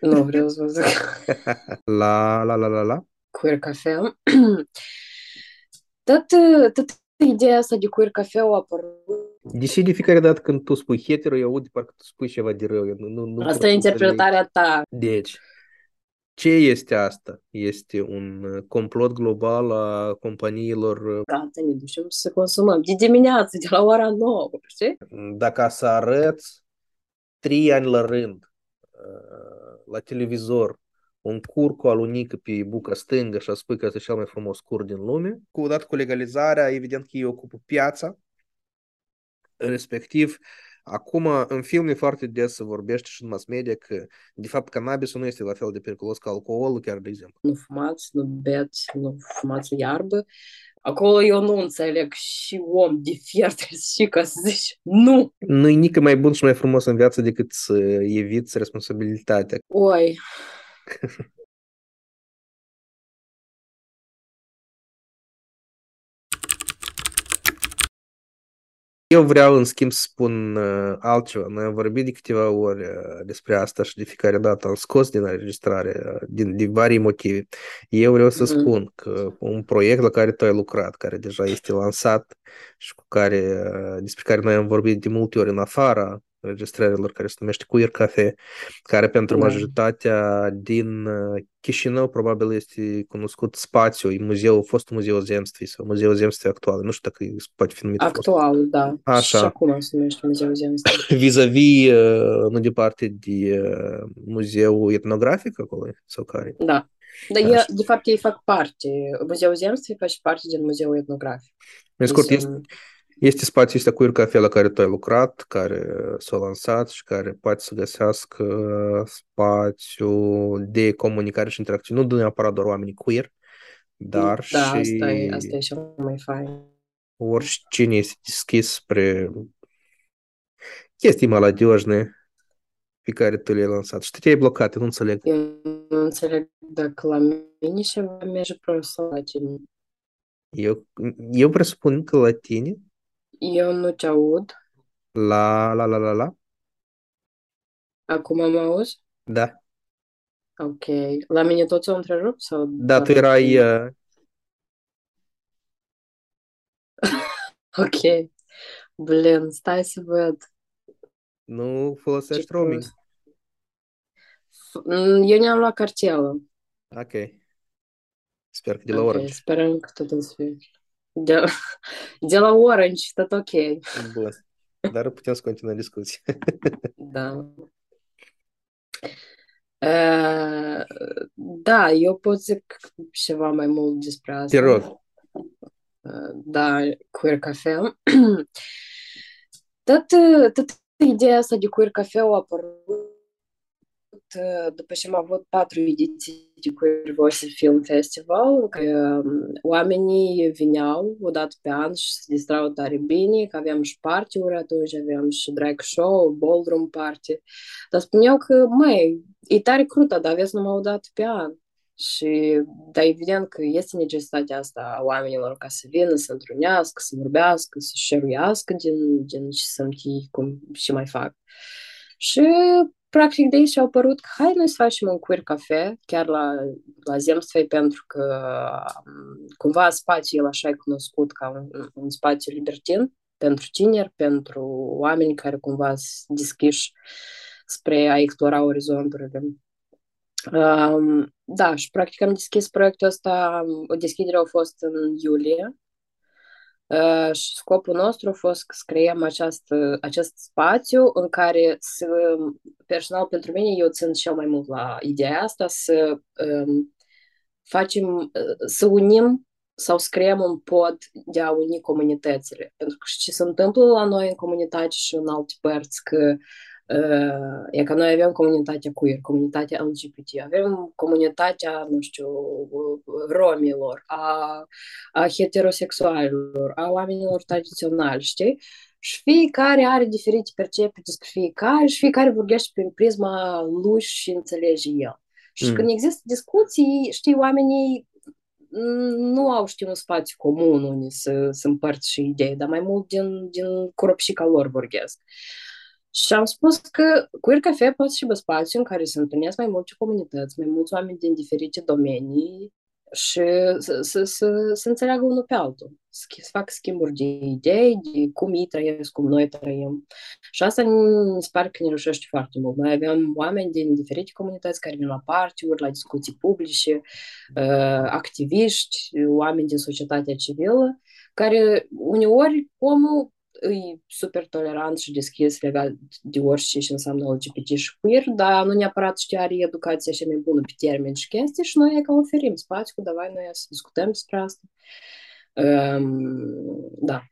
Nu vreau să vă zic. La, la, la, la, la. Queer Cafe. tot, tot ideea asta de queer cafe a apărut. Deși de fiecare dată când tu spui hetero, eu aud de parcă tu spui ceva de rău. Eu nu, nu, nu pot Asta e să interpretarea ta. înțeleg. Deci, ce este asta? Este un uh, complot global a companiilor uh, Gata, ne ducem să consumăm. De dimineață, de la ora 9, știi? dacă să arăți trei ani la rând uh, la televizor un cur cu alunică pe buca stângă și a spui că este cel mai frumos cur din lume, cu odată cu legalizarea, evident că ei ocupă piața, respectiv Acum, în filme foarte des se vorbește și în mass media că, de fapt, cannabisul nu este la fel de periculos ca alcoolul, chiar de exemplu. Nu fumați, nu beți, nu fumați iarbă. Acolo eu nu înțeleg și om de fier trebuie să știi ca să zici nu. Nu e nici mai bun și mai frumos în viață decât să eviți responsabilitatea. Oi, Eu vreau, în schimb, să spun uh, altceva. Noi am vorbit de câteva ori uh, despre asta și de fiecare dată am scos din înregistrare, uh, din, din vari motive. Eu vreau să Mhm. spun că un proiect la care tu ai lucrat, care deja este lansat și cu care, uh, despre care noi am vorbit de multe ori în afara înregistrărilor, care se numește Queer Cafe, care pentru Da. majoritatea din uh, Chișinău probabil este cunoscut spațiu, e muzeul, fostul Muzeul Zemstvi sau Muzeul Zemstvi actual. Nu știu dacă e- poate fi numit fost. actual, da. Așa. Și acum se numește Muzeul Zemstvi. vis-a-vis, uh, nu departe de uh, muzeul etnografic acolo, sau care? Da. Dar Așa. e, de fapt ei fac parte. Muzeul Zemstvi face parte din Muzeul Etnografic. În scurt, Ei este, sunt- este spațiul ăsta Queer Cafe la care tu ai lucrat, care s-a lansat și care poate să găsească spațiu de comunicare și interacțiune, nu neapărat doar oamenii queer, dar Da, și asta e, asta e cel mai fain. oricine este deschis spre chestii maladioșne pe care tu le-ai lansat. Și tu te-ai blocat, eu nu înțeleg. Eu nu înțeleg dacă la mine ceva merge prost sau la tine. Eu, eu presupun că la tine, Eu nu te aud. la, la, la, la, la, Acum mă auzi? da, Ok. La mine tot s-a întrerupt sau da, tu doar la erai, tine? uh, Ok. Blin, stai să văd. nu Ce folosești roaming. prost. F- mm, Eu ne-am luat cartelă. Ok. Sper că de la Ok, Orange. sperăm că tot să fie. De, de la Orange, tot ok. Bun. Dar putem să continuăm discuția. Da. Uh, da, eu pot zic ceva mai mult despre Te asta. rog. Uh, da, Queer Cafe. Tot, tot ideea asta de Queer Cafe a apărut uh, după ce am avut patru ediții de Queer Voice Film Festival, în care um, oamenii vineau o dată pe an și se distrau tare bine, că aveam și party-uri atunci, aveam și drag show, ballroom party, dar spuneau că, măi, e tare crută, dar aveți numai o dată pe an. Și, da, evident că este necesitatea asta a oamenilor ca să vină, să întrunească, să vorbească, să șeruiască din, din ce simți, cum și mai fac. Și, practic, de aici au apărut că hai noi să facem un queer cafe, chiar la, la Zemstvei, pentru că um, cumva spațiul el așa e cunoscut ca un, un spațiu libertin pentru tineri, pentru oameni care cumva sunt deschiși spre a explora orizonturile. Um, da, și practic am deschis proiectul ăsta, o deschidere a fost în iulie uh, și scopul nostru a fost să creăm această, acest spațiu în care să, personal pentru mine, eu țin cel mai mult la ideea asta, să um, facem, uh, să unim sau să creăm un pod de a uni comunitățile. Pentru că ce se întâmplă la noi în comunitate și în alte părți, că uh, e că noi avem comunitatea queer, comunitatea LGBT, avem comunitatea, nu știu, romilor, a, a heterosexualilor, a oamenilor tradiționali, știi? Și fiecare are diferite percepții despre fiecare și fiecare vorbește prin prisma lui și înțelege el. Și Mm. când există discuții, știi, oamenii nu au, știi, un spațiu comun unde să, să împărți și idei, dar mai mult din, din coropșica lor vorbesc. Și am spus că Queer Cafe poate să aibă spațiu în care se întâlnesc mai multe comunități, mai mulți oameni din diferite domenii și să, să, să, să înțeleagă unul pe altul, să, să facă schimburi de idei, de cum ei trăiesc, cum noi trăim. Și asta mi se pare că ne reușește foarte mult. Noi avem oameni din diferite comunități care vin la partiuri, la discuții publice, uh, activiști, oameni din societatea civilă, care uneori omul e super tolerant și deschis legat de orice și înseamnă LGBT și queer, dar nu neapărat știi are educația și mai bună pe termen și chestii și noi că oferim spațiu, cu davai noi să discutăm despre asta. Um, da.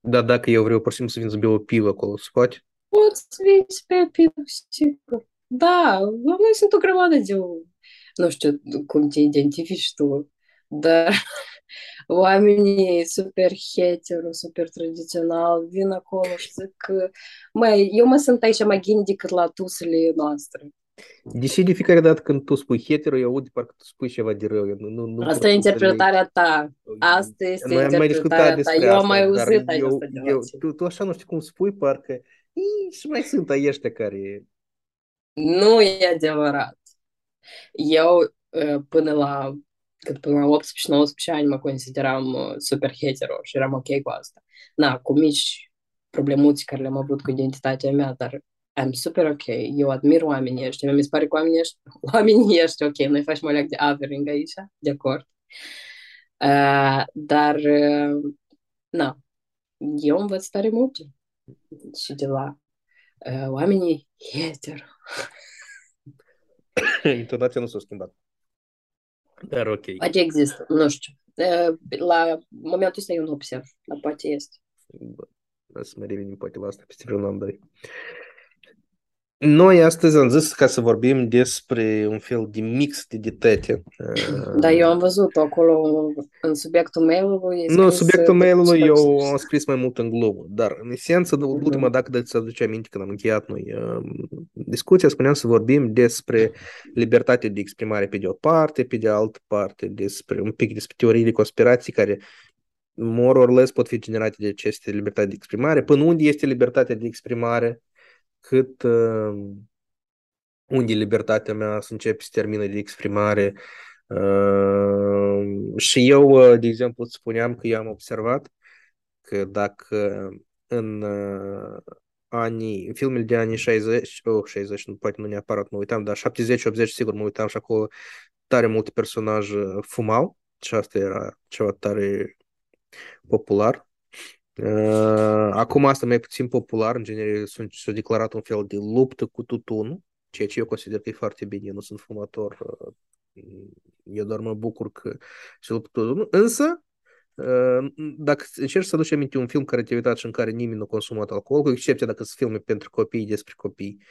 Da, dacă eu vreau pur și simplu să vin să beau o pivă acolo, se poate? Poți să vin să bei o pivă, sigur. Da, noi sunt o grămadă de, nu știu cum te identifici tu, dar oamenii super hetero, super tradițional, vin acolo și zic că, măi, eu mă sunt aici mai gândi decât la tusele noastre. Deși de fiecare dată când tu spui hetero, eu aud parcă tu spui ceva de rău. Nu, nu, nu Asta e interpretarea ta. Asta este Noi am mai discutat ta. Eu am mai auzit eu, eu, tu, tu așa nu știu cum spui, parcă și mai sunt ai ăștia care... Nu e adevărat. Eu până la cât până la 18-19 ani mă consideram uh, super hetero și eram ok cu asta. Na, cu mici problemuți care le-am avut cu identitatea mea, dar am super ok. Eu admir oamenii ăștia. Mi se pare că oamenii ăștia, oamenii ăștia ok, noi facem o leac de avering aici, de acord. Uh, dar, uh, na, eu învăț tare multe și de la uh, oamenii hetero. Intonația nu s-a schimbat. Dar ok. Poate există, nu știu. La momentul ăsta eu nu observ, dar poate este. Bă, să mai revenim poate la asta peste vreun an, doi. Noi astăzi am zis ca să vorbim despre un fel de mix de dietete. Da, eu am văzut acolo în subiectul mail-ului. Nu, subiectul mail-ului eu am scris mai mult în glumă, dar în esență, uh-huh. ultima dacă îți aduce aminte când am încheiat noi discuția, spuneam să vorbim despre libertatea de exprimare pe de o parte, pe de altă parte, despre un pic despre teoriile conspirații care more or less pot fi generate de aceste libertate de exprimare, până unde este libertatea de exprimare, cât uh, unde libertatea mea să începe să termină de exprimare. Uh, și eu, uh, de exemplu, îți spuneam că eu am observat că dacă în uh, anii, în filmele de anii 60, oh, 60, nu, poate nu neapărat mă uitam, dar 70-80 sigur mă uitam și acolo tare multe personaje fumau și asta era ceva tare popular. Uh, acum asta mai puțin popular, în genere s-a declarat un fel de luptă cu tutunul, ceea ce eu consider că e foarte bine, eu nu sunt fumător, uh, eu doar mă bucur că se luptă tutunul, însă uh, dacă încerci să aduci aminte un film care te-ai uitat și în care nimeni nu a consumat alcool, cu excepția dacă sunt filme pentru copii, despre copii,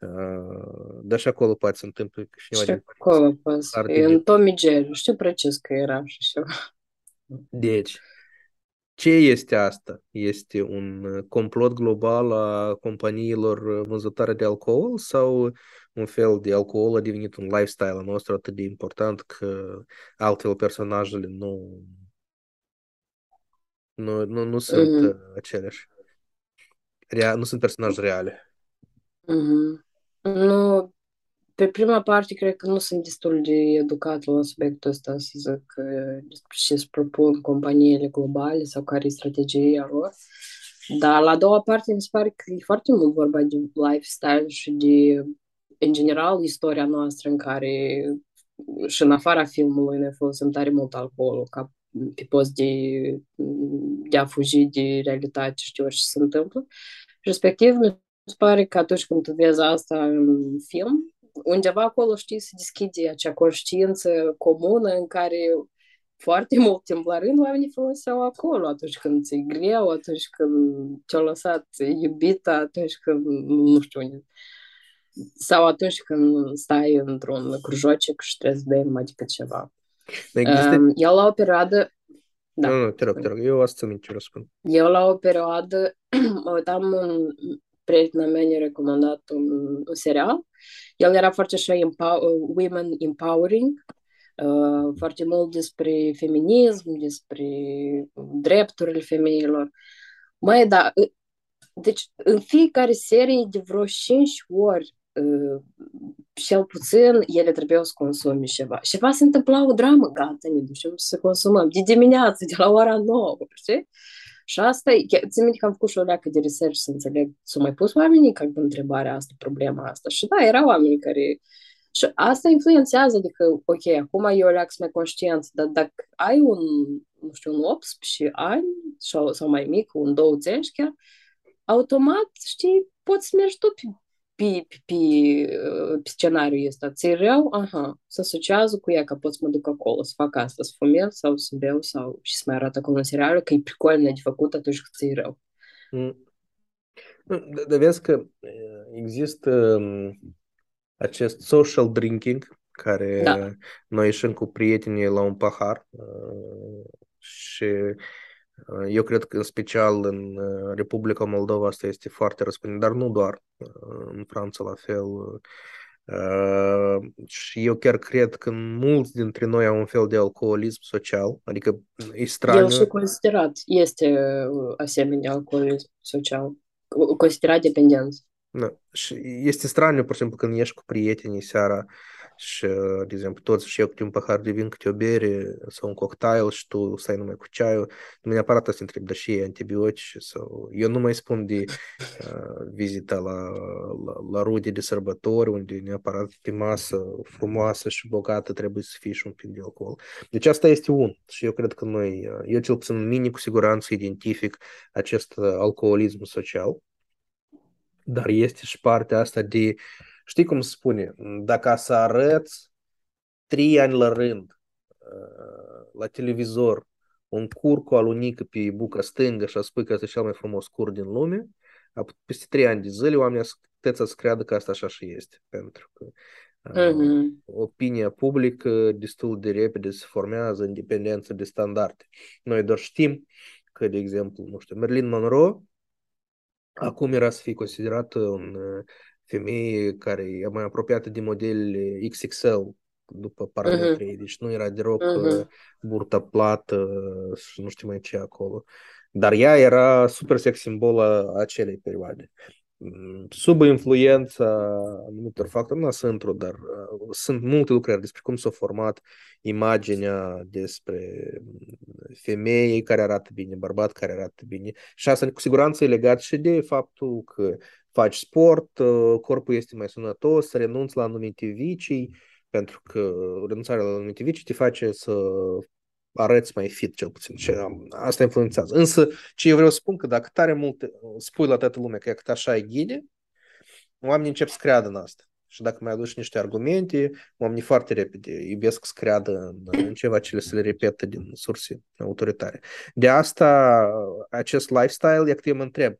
Uh, dar și acolo poate să întâmple cineva și acolo poate. În Tommy Jerry, știu precis că era și așa. Deci, ce este asta? Este un uh, complot global a companiilor uh, vânzătoare de alcool sau un fel de alcool a devenit un lifestyle nostru atât de important că altfel personajele nu nu, nu, nu sunt mm-hmm. aceleași. Rea, nu sunt personaje reale. Mm-hmm. Nu, pe prima parte, cred că nu sunt destul de educat la subiectul ăsta să zic ce îți propun companiile globale sau care e strategia lor. Dar la a doua parte mi se pare că e foarte mult vorba de lifestyle și de, în general, istoria noastră în care și în afara filmului ne folosim tare mult alcoolul ca pe post de, de a fugi de realitate și de orice se întâmplă. Respectiv, mi se pare că atunci când tu vezi asta în film, undeva acolo, știi, se deschide acea conștiință comună în care foarte mult timp la rând oamenii foloseau acolo atunci când ți-e greu, atunci când te-a lăsat iubita, atunci când nu știu unde. Sau atunci când stai într-un crujocic și trebuie să bei numai decât ceva. Există... Um, eu la o perioadă da. Nu, nu, te rog, te rog, eu asta ți ce răspund. Eu la o perioadă mă uitam în prietena mea ne-a recomandat un, un serial. El era foarte așa empower, women empowering, uh, foarte mult despre feminism, despre drepturile femeilor. Mai da, deci, în fiecare serie de vreo 5 ori, uh, cel puțin, ele trebuiau să consume ceva. Ceva se întâmpla o dramă, gata, ne ducem să consumăm. De dimineață, de la ora 9, știi? Și asta e, țin minte că am făcut și o leacă de research să înțeleg, s-au mai pus oamenii ca întrebarea asta, problema asta. Și da, erau oamenii care... Și asta influențează, adică, ok, acum eu leac mai conștient, dar dacă ai un, nu știu, un 18 ani sau, sau mai mic, un 20 chiar, automat, știi, poți mergi tu pe, pe, pe, pe, pe scenariul ăsta. Ți-e rău? Aha, să asociază cu ea că pot să mă duc acolo, să fac asta, să fumez sau să beau sau și să mai arată acolo în serial, că e pricolnă de făcut atunci când ți-e rău. Mm. De, de vezi că există acest social drinking, care da. noi ieșim cu prietenii la un pahar și eu cred că în special în Republica Moldova asta este foarte răspândit, dar nu doar. În Franța la fel. Și eu chiar cred că mulți dintre noi au un fel de alcoolism social, adică e straniu. El și considerat este asemenea alcoolism social, considerat dependență. Da. Și este straniu, pur și simplu, când ieși cu prietenii seara și, de exemplu, toți și eu câte un pahar de vin, câte o bere sau un cocktail și tu stai numai cu ceaiul, nu neapărat să întreb, dar și antibiotice sau... Eu nu mai spun de uh, vizita la, la, la rude de sărbători, unde neapărat pe masă frumoasă și bogată trebuie să fie și un pic de alcool. Deci asta este un. Și eu cred că noi, eu cel puțin mini cu siguranță identific acest alcoolism social, dar este și partea asta de uh, Știi cum spune? Dacă să arăți trei ani la rând la televizor un cur cu alunică pe buca stângă și a spui că este cel mai frumos cur din lume, peste trei ani de zile oamenii puteți să creadă că asta așa și este. Pentru că uh-huh. opinia publică destul de repede se formează în dependență de standarde. Noi doar știm că, de exemplu, nu știu, Merlin Monroe acum era să fie considerat un femeie care e mai apropiată de model XXL după parametrii, uh-huh. deci nu era deloc uh-huh. burta plată și nu știu mai ce acolo. Dar ea era super sex simbol a acelei perioade. Sub influența anumitor factori, nu sunt într dar uh, sunt multe lucrări despre cum s-a format imaginea despre femei care arată bine, bărbat care arată bine. Și asta cu siguranță e legat și de faptul că faci sport, uh, corpul este mai sănătos, renunți la anumite vicii, pentru că renunțarea la anumite vicii te face să arăți mai fit, cel puțin. Și asta influențează. Însă, ce eu vreau să spun, că dacă tare mult uh, spui la toată lumea că că așa e ghide, oamenii încep să creadă în asta. Și dacă mai aduci niște argumente, oamenii foarte repede iubesc să creadă în, în ceva ce le se le repetă din surse autoritare. De asta, acest lifestyle, e că eu mă întreb,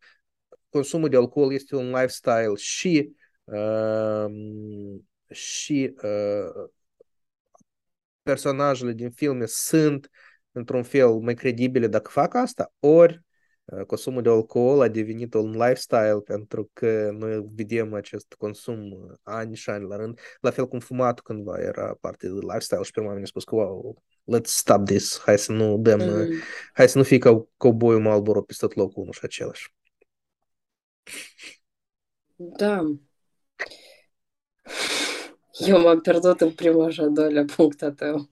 consumul de alcool este un lifestyle și uh, și uh, personajele din filme sunt într-un fel mai credibile dacă fac asta, ori uh, consumul de alcool a devenit un lifestyle pentru că noi vedem acest consum ani și ani la rând, la fel cum fumatul cândva era parte de lifestyle și prima mi-a spus că wow, let's stop this, hai să nu dăm, mm. hai să nu fie ca cowboy Marlboro peste tot locul unul și același. Da. Eu m-am pierdut în primul și a doilea punct a tău.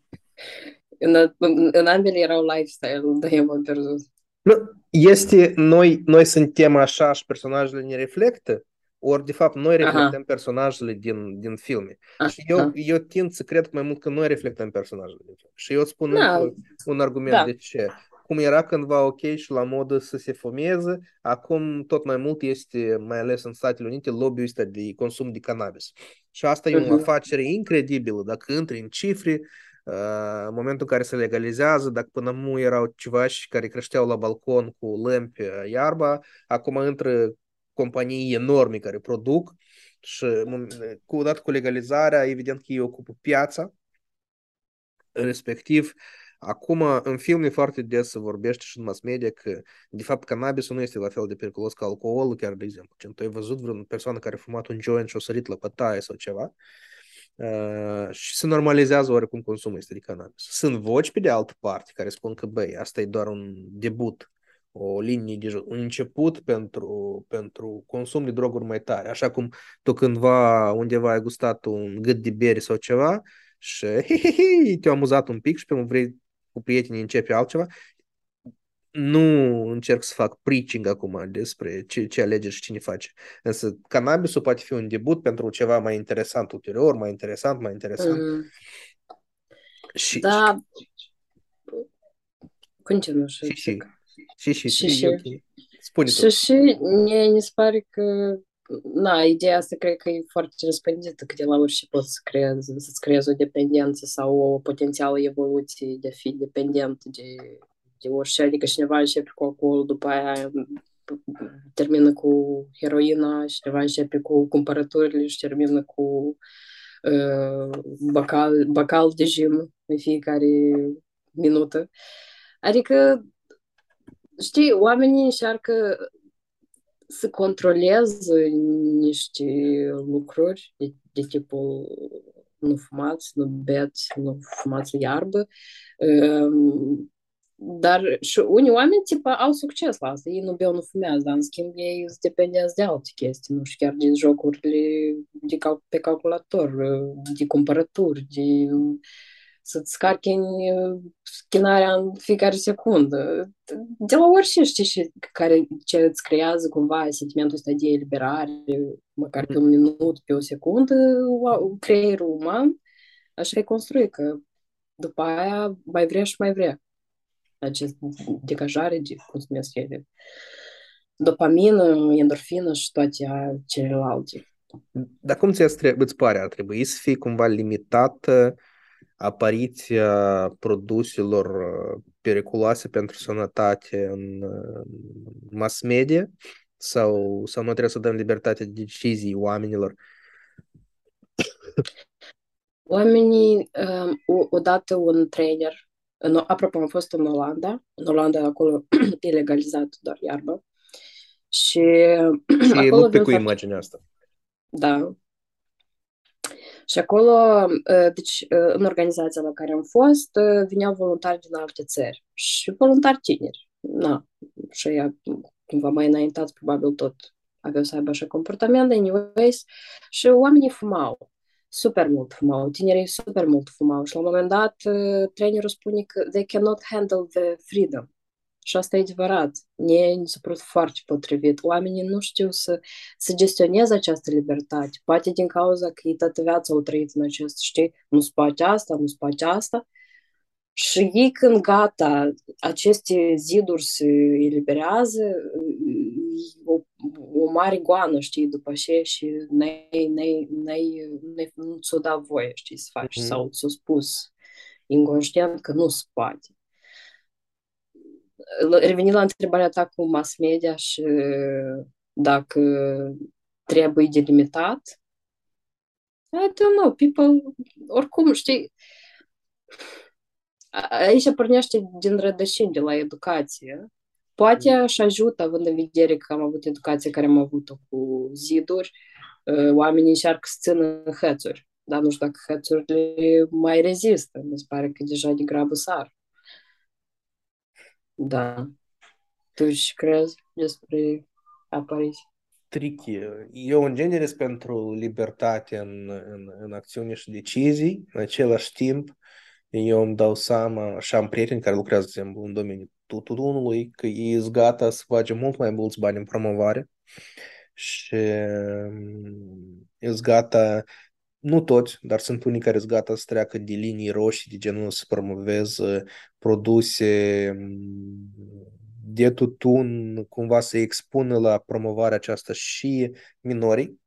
În, în ambele erau lifestyle, dar eu m-am pierdut. Nu, este, noi, noi suntem așa și personajele ne reflectă, ori de fapt noi reflectăm Aha. personajele din, din filme. Aha. Și eu, eu tind să cred mai mult că noi reflectăm personajele din film. Și eu spun da. un, un argument da. de ce cum era cândva ok și la modă să se fumeze, acum tot mai mult este, mai ales în Statele Unite, lobby-ul ăsta de consum de cannabis. Și asta uh-huh. e o mhm. afacere incredibilă. Dacă intri în cifre, uh, în momentul în care se legalizează, dacă până nu erau ceva și care creșteau la balcon cu lămpi iarba, acum intră companii enorme care produc și cu odată cu legalizarea, evident că ei ocupă piața, respectiv Acum, în filme foarte des se vorbește și în mass media că, de fapt, cannabisul nu este la fel de periculos ca alcoolul, chiar, de exemplu. Când tu ai văzut vreo persoană care a fumat un joint și a sărit la pătaie sau ceva, uh, și se normalizează oarecum consumul este de cannabis. Sunt voci, pe de altă parte, care spun că, băi, asta e doar un debut, o linie de un început pentru, pentru consum de droguri mai tare. Așa cum tu cândva undeva ai gustat un gât de bere sau ceva și te-a amuzat un pic și pe un vrei cu prietenii începe altceva, nu încerc să fac preaching acum despre ce, ce alegeri și cine face. Însă cannabisul poate fi un debut pentru ceva mai interesant ulterior, mai interesant, mai interesant. Mm. Și, da. Continuă și, și, și, și, și, și, okay. Spune și, și mie mi se pare că na, ideea asta cred că e foarte răspândită, că de la urmă și poți să creezi, să-ți creezi o dependență sau o potențială evoluție de a fi dependent de, de orice, adică cineva începe cu alcool, după aia termină cu heroina, cineva începe cu cumpărăturile și termină cu uh, bacal, bacal de gym în fiecare minută. Adică știi, oamenii încearcă să controleze niște lucruri de, de tipul nu fumați, nu beți, nu fumați iarbă, um, dar și unii oameni tipa, au succes la asta. Ei nu beau, nu fumează, dar în schimb ei sunt dependenți de alte chestii, nu știu, chiar de jocurile de cal- pe calculator, de cumpărături, de să-ți scarchini uh, schinarea în fiecare secundă. De la orice, știi, și care, ce îți creează cumva sentimentul ăsta de eliberare, măcar pe un minut, pe o secundă, creierul uman, așa e construit, că după aia mai vrea și mai vrea. Acest decajare de, cum se numesc ele, dopamină, endorfină și toate celelalte. Dar cum ți îți pare? Ar trebui să fie cumva limitată apariția produselor uh, periculoase pentru sănătate în uh, mass media sau, sau nu trebuie să dăm libertate de decizii oamenilor? Oamenii, um, odată un trainer, în, apropo, am fost în Olanda, în Olanda acolo e legalizat doar iarbă și, și acolo lupte cu imaginea asta. Da, și acolo, deci, în organizația la care am fost, vineau voluntari din alte țări și voluntari tineri. Na, și ea, cumva mai înaintați, probabil tot aveau să aibă așa comportament, anyways, și oamenii fumau. Super mult fumau, tinerii super mult fumau și la un moment dat trainerul spune că they cannot handle the freedom. Și asta e adevărat. Mie mi s-a părut foarte potrivit. Oamenii nu știu să, să gestioneze această libertate. Poate din cauza că ei toată viața au trăit în acest, știi, nu spate asta, nu spate asta. Și ei când gata, aceste ziduri se eliberează, o, o mare goană, știi, după ce și ne-ai, ne ne ne nu ți-o da voie, știi, să faci, mm-hmm. sau ți-o spus inconștient că nu se poate revenind la întrebarea ta cu mass media și dacă trebuie delimitat, I don't know, people, oricum, știi, aici pornește din rădășini de la educație. Poate aș ajută, având în vedere că am avut educație care am avut-o cu ziduri, oamenii încearcă să țină hățuri. Dar nu știu dacă hățurile mai rezistă. Mi se pare că deja de grabă sar. Da. Tu și crezi despre apariție? Tricky. Eu, în genere, sunt pentru libertate în, în, în acțiune și decizii. În același timp, eu îmi dau seama și am prieteni care lucrează, de exemplu, în domeniul tutunului, că ei sunt gata să facă mult mai mulți bani în promovare și sunt gata nu toți, dar sunt unii care sunt gata să treacă de linii roșii, de genul să promoveze produse mm, de tutun, cumva să expună la promovarea aceasta și minorii.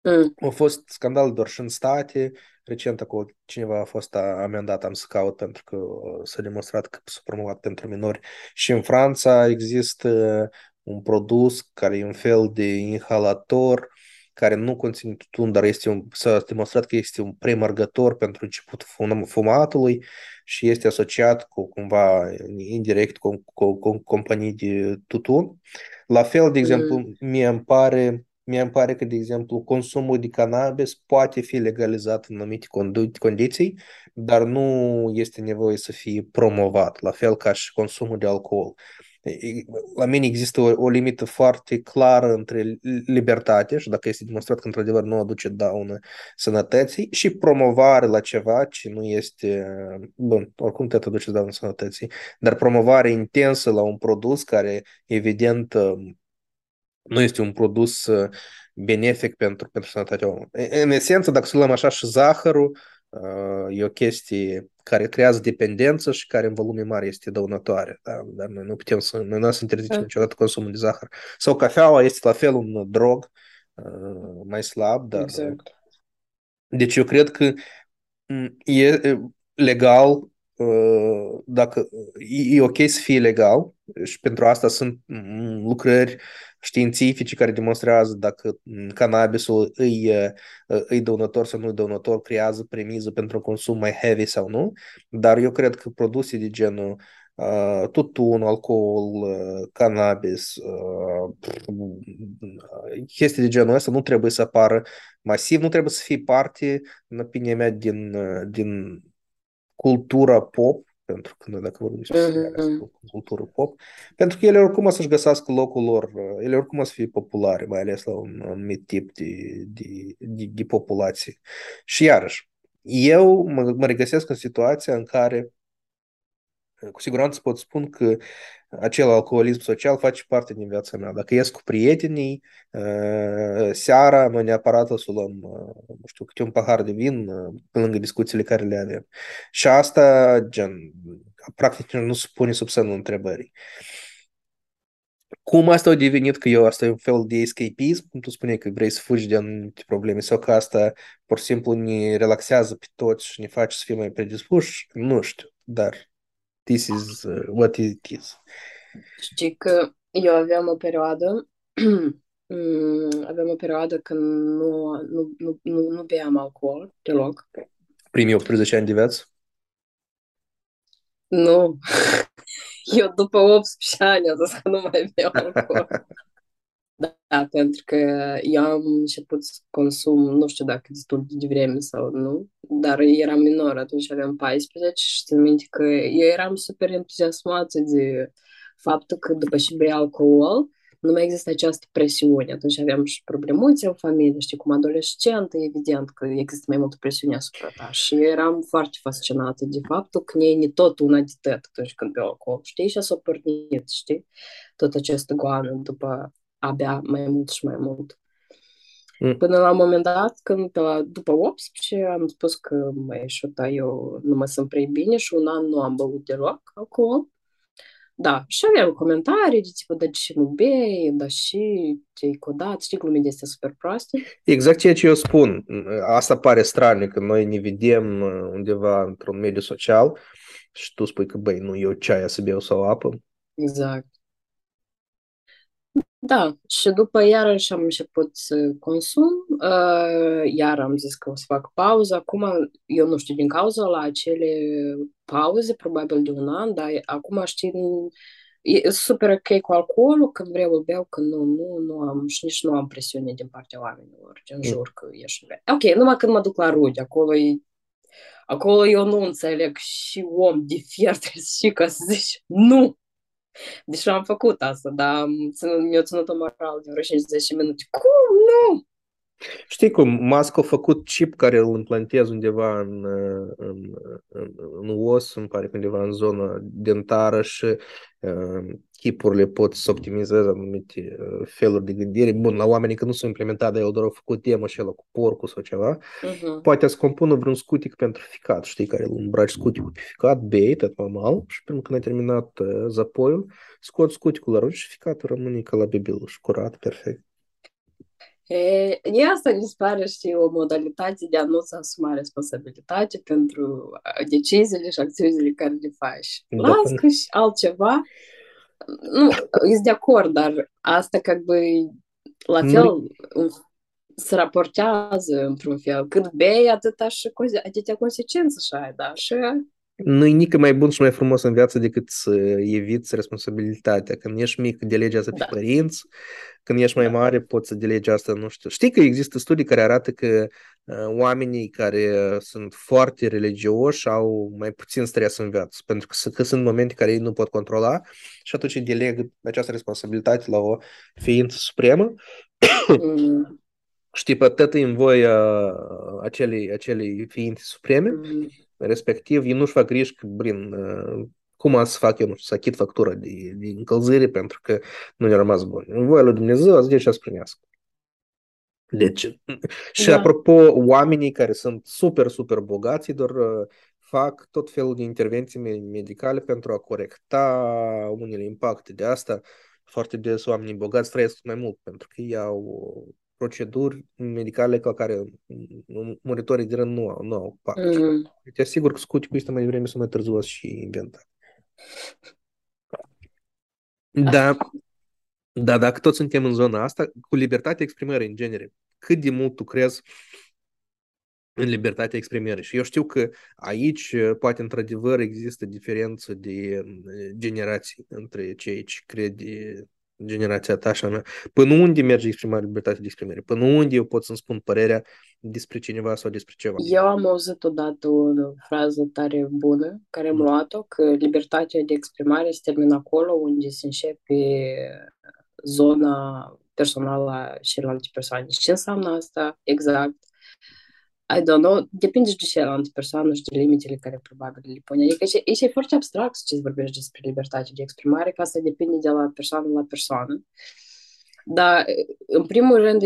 Mm. Au fost scandal doar și în state, recent acolo cineva a fost amendat, am să caut pentru că s-a demonstrat că s-a promovat pentru minori. Și în Franța există un produs care e un fel de inhalator care nu conține tutun, dar este un, s-a demonstrat că este un premergător pentru începutul fumatului și este asociat cu cumva indirect cu, cu, cu companii de tutun. La fel, de exemplu, mm. mie îmi pare mi îmi pare că, de exemplu, consumul de cannabis poate fi legalizat în anumite condiții, dar nu este nevoie să fie promovat, la fel ca și consumul de alcool. La mine există o, o limită foarte clară între libertate și dacă este demonstrat că într-adevăr nu aduce daună sănătății și promovare la ceva ce nu este, bun, oricum te aduce daună sănătății, dar promovare intensă la un produs care evident nu este un produs benefic pentru, pentru sănătatea omului. În esență, dacă să luăm așa și zahărul, e o chestie care creează dependență și care în volume mare este dăunătoare. Da? Dar noi nu putem să, noi nu să interzicem da. niciodată consumul de zahăr. Sau cafeaua este la fel un drog mai slab, dar... Exact. Deci eu cred că e legal dacă e ok să fie legal și pentru asta sunt lucrări științifice care demonstrează dacă cannabisul îi, îi dăunător sau nu dăunător, creează premiză pentru un consum mai heavy sau nu, dar eu cred că produse de genul uh, tutun, alcool, uh, cannabis, uh, chestii de genul ăsta nu trebuie să apară masiv, nu trebuie să fie parte, în opinia mea, din, din cultura pop pentru că noi dacă vorbim despre uh-huh. cultură pop, pentru că ele oricum o să-și găsească locul lor, ele oricum o să fie populare, mai ales la un anumit tip de, de, de, de populație. Și iarăși, eu mă, mă regăsesc în situația în care cu siguranță pot spun că acel alcoolism social face parte din viața mea. Dacă ies cu prietenii, seara, noi neapărat o să luăm, nu știu, câte un pahar de vin pe lângă discuțiile care le avem. Și asta, gen, practic nu se pune sub semnul întrebării. Cum asta a devenit că eu asta e un fel de escapism, cum tu spuneai că vrei să fugi de anumite probleme sau că asta pur și simplu ne relaxează pe toți și ne face să fim mai predispuși, nu știu, dar this is uh, what it is. Știi că eu aveam o perioadă mm, aveam o perioadă când nu, nu, nu, nu, nu beam alcool deloc. Primii 18 ani de viață? Nu. Eu după 18 ani am zis că nu mai beau alcool. Da, pentru că eu am început să consum, nu știu dacă destul de vreme sau nu, dar eram minor, atunci aveam 14 și țin minte că eu eram super entuziasmată de faptul că după ce bei alcool, nu mai există această presiune. Atunci aveam și problemuțe în familie, știi, cum adolescentă, evident că există mai multă presiune asupra ta. Și eram foarte fascinată de faptul că ne tot una de tăt atunci când beau alcool, știi? Și s-a pornit, știi? Tot acest goană după abia mai mult și mai mult. Mm. Până la un moment dat, când după 18 am spus că mai șuta eu nu mă sunt prea bine și un an nu am băut deloc alcool. Da, și aveam comentarii de tipul, da ce nu bei, da și te-ai codat, știi glumele astea super proaste. Exact ceea ce eu spun. Asta pare straniu, că noi ne vedem undeva într-un mediu social și tu spui că, băi, nu eu ceaia să beau sau apă. Exact. Da, și după iarăși am început să consum, uh, iar am zis că o să fac pauză. Acum, eu nu știu, din cauza la acele pauze, probabil de un an, dar acum știi, e super ok cu alcoolul, când vreau îl beau, când nu, nu, nu am, și nici nu am presiune din partea oamenilor, din jur că ești Ok, numai când mă duc la rude, acolo e Acolo eu nu înțeleg și om de fier trebuie să știi că să zici nu, deci am făcut asta, dar mi-a ținut o moral de vreo 50 minute. Cum? Nu! Știi cum, Musk a făcut chip care îl implantez undeva în, în, în, în os, îmi pare undeva în zona dentară și uh, chipurile pot să optimizeze anumite uh, feluri de gândire. Bun, la oamenii că nu s-au implementat, dar el doar a făcut tema și cu porcul sau ceva. Uh-huh. Poate să compună vreun scutic pentru ficat, știi, care îl îmbraci scuticul pe ficat, bei, tot normal, și până când ai terminat uh, zapoiul, scoți scuticul la și ficatul rămâne ca la bebil și curat, perfect. E, asta mi se pare, știi, o modalitate de a nu-ți asuma responsabilitate pentru deciziile și acțiunile care le faci. Da. Las că și altceva, nu, sunt de acord, dar asta ca бы la fel se raportează într-un fel. Cât bei, atâta și atâtea consecințe și ai, da? Și nu-i nici mai bun și mai frumos în viață decât să eviți responsabilitatea. Când ești mic, delegi asta da. pe părinți, când ești mai da. mare, poți să delegi asta, nu știu. Știi că există studii care arată că uh, oamenii care sunt foarte religioși au mai puțin stres în viață, pentru că, că sunt momente care ei nu pot controla și atunci deleg această responsabilitate la o ființă supremă. Mm. Știi, pe tot în voia acelei, acelei ființe supreme. Mm respectiv ei nu-și fac griji că, brin, cum să fac eu, nu știu, să achit factura de, de încălzire pentru că nu ne-a rămas bun. În voia lui Dumnezeu, azi ce să primească. Deci, și da. apropo, oamenii care sunt super, super bogați, doar fac tot felul de intervenții medicale pentru a corecta unele impacte. De asta, foarte des oamenii bogați trăiesc mai mult, pentru că ei au proceduri medicale ca care muritorii de rând nu au, nu au parte. Mm. Te asigur că scuti cu este mai devreme sau mai târziu și inventat. Da, da, dacă toți suntem în zona asta, cu libertatea exprimării în genere, cât de mult tu crezi în libertatea exprimării. Și eu știu că aici, poate, într-adevăr, există diferență de generații între cei ce cred generația ta și a mea, până unde merge exprimarea libertatea de exprimare? Până unde eu pot să-mi spun părerea despre cineva sau despre ceva? Eu am auzit odată o frază tare bună, care am mm. luat-o, că libertatea de exprimare se termină acolo unde se începe zona personală a celelalte persoane. Și ce înseamnă asta exact? I don't know, depinde de celelalte persoane și de limitele care probabil le pune. Adică e, e foarte abstract ce vorbești despre libertate de exprimare, că asta depinde de la persoană la persoană. Dar, în primul rând,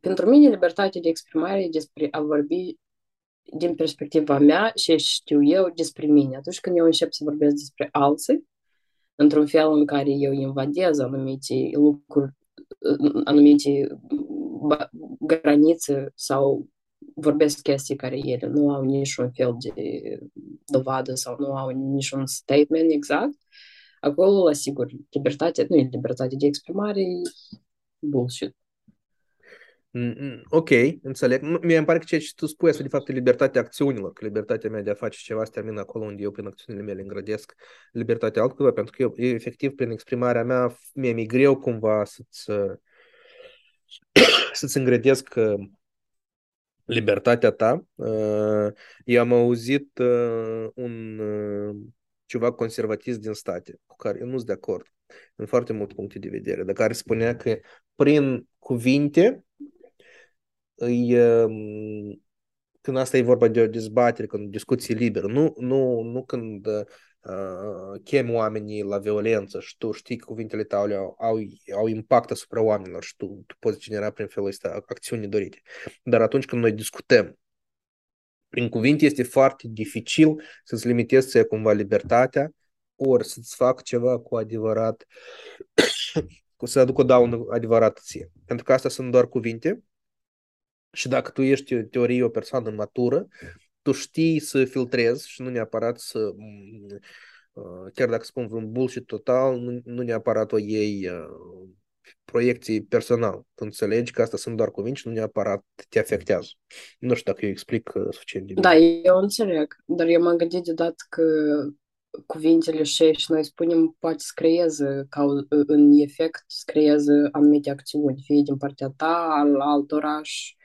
pentru mine libertatea de exprimare e despre a vorbi din perspectiva mea și știu eu despre mine. Atunci când eu încep să vorbesc despre alții, într-un fel în care eu invadez anumite lucruri, anumite granițe sau vorbesc chestii care ele nu au niciun fel de dovadă sau nu au niciun statement exact, acolo, asigur, libertatea, nu e libertate de exprimare, e bullshit. Ok, înțeleg. Mie îmi pare că ceea ce tu spui este de fapt libertatea acțiunilor, că libertatea mea de a face ceva se termină acolo unde eu prin acțiunile mele îngrădesc libertatea altcuiva, pentru că eu, efectiv, prin exprimarea mea, mie mi-e greu cumva să-ți, să-ți îngrădesc libertatea ta. Uh, eu am auzit uh, un uh, ceva conservatist din state cu care eu nu sunt de acord în foarte multe puncte de vedere, de care spunea că prin cuvinte îi, când asta e vorba de o dezbatere, când discuții libere, nu, nu, nu când uh, chem oamenii la violență și tu știi că cuvintele tale au, au, au impact asupra oamenilor și tu, tu poți genera prin felul ăsta acțiuni dorite. Dar atunci când noi discutăm prin cuvinte este foarte dificil să-ți limitezi să cumva libertatea ori să-ți fac ceva cu adevărat, să aduc o daună adevărată ție. Pentru că asta sunt doar cuvinte și dacă tu ești teorie o persoană matură, tu știi să filtrezi și nu neapărat să mm, uh, chiar dacă spun vreun bullshit total, nu, nu neapărat o iei uh, proiecții personal. Tu înțelegi că asta sunt doar cuvinte și nu neapărat te afectează. Nu știu dacă eu explic uh, suficient de bine. Da, eu înțeleg, dar eu m-am gândit deodată că cuvintele și și noi spunem poate să creeze ca în efect să creeze anumite acțiuni, fie din partea ta, al altora și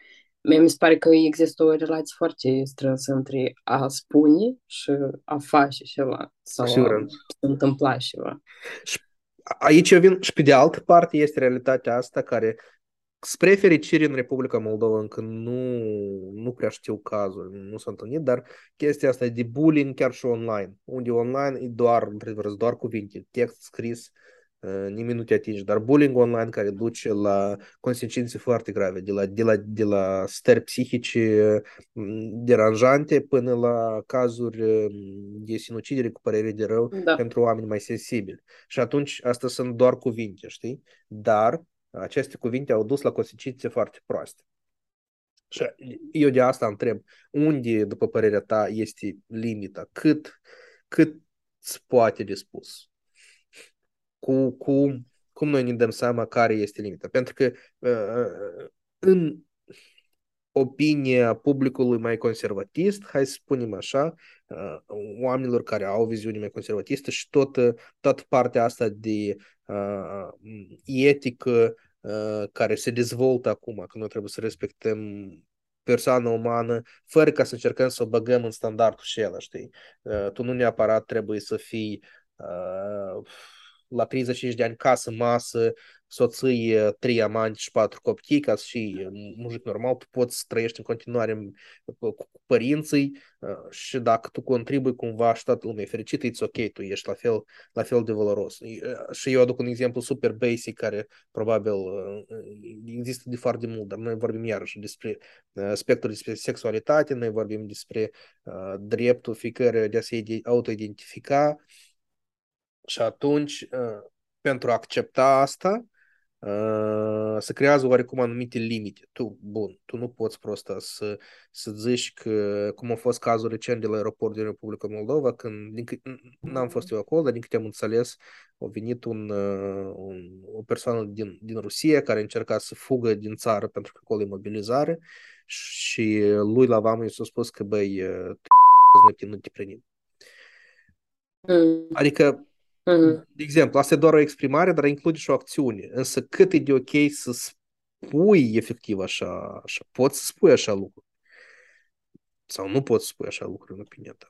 Mie mi se pare că există o relație foarte strânsă între a spune și a face ceva sau a întâmpla ceva. Și aici eu vin și pe de altă parte este realitatea asta care spre fericire în Republica Moldova încă nu, nu prea știu cazul, nu s-a întâlnit, dar chestia asta de bullying chiar și online, unde online e doar, doar cuvinte, text scris, nimeni nu te atinge, dar bullying online care duce la consecințe foarte grave, de la, de la, de la stări psihice deranjante până la cazuri de sinucidere cu părere de rău da. pentru oameni mai sensibili. Și atunci asta sunt doar cuvinte, știi? Dar aceste cuvinte au dus la consecințe foarte proaste. Și eu de asta întreb, unde, după părerea ta, este limita? Cât, cât poate de spus? Cu, cu cum noi ne dăm seama care este limita. Pentru că uh, în, opinia publicului mai conservatist, hai să spunem așa, uh, oamenilor care au o viziune mai conservatistă și tot, tot partea asta de uh, etică uh, care se dezvoltă acum, că noi trebuie să respectăm persoană umană, fără ca să încercăm să o băgăm în standardul și el, știi? Uh, tu nu neapărat trebuie să fii uh, la 35 de ani casă, masă, soție, trei amanți și patru copii, ca să fii muzic normal, tu poți să trăiești în continuare cu părinții și dacă tu contribui cumva și toată lumea e fericită, it's ok, tu ești la fel, la fel de valoros. Și eu aduc un exemplu super basic care probabil există de foarte mult, dar noi vorbim iarăși despre spectrul despre sexualitate, noi vorbim despre dreptul fiecare de a se autoidentifica și atunci pentru a accepta asta, se creează oarecum anumite limite. Tu, bun, tu nu poți prosta să, să zici că, cum a fost cazul recent de la aeroport din Republica Moldova, când din, n-am fost eu acolo, dar din câte am înțeles, a venit un, un, o persoană din, din Rusia care încerca să fugă din țară pentru că acolo e mobilizare și lui la vamă i s-a spus că, băi, nu te, nu te primim. Mm. Adică Uh-huh. De exemplu, asta e doar o exprimare, dar include și o acțiune. Însă cât e de ok să spui efectiv așa, așa poți să spui așa lucruri. Sau nu poți să spui așa lucruri în opinia ta.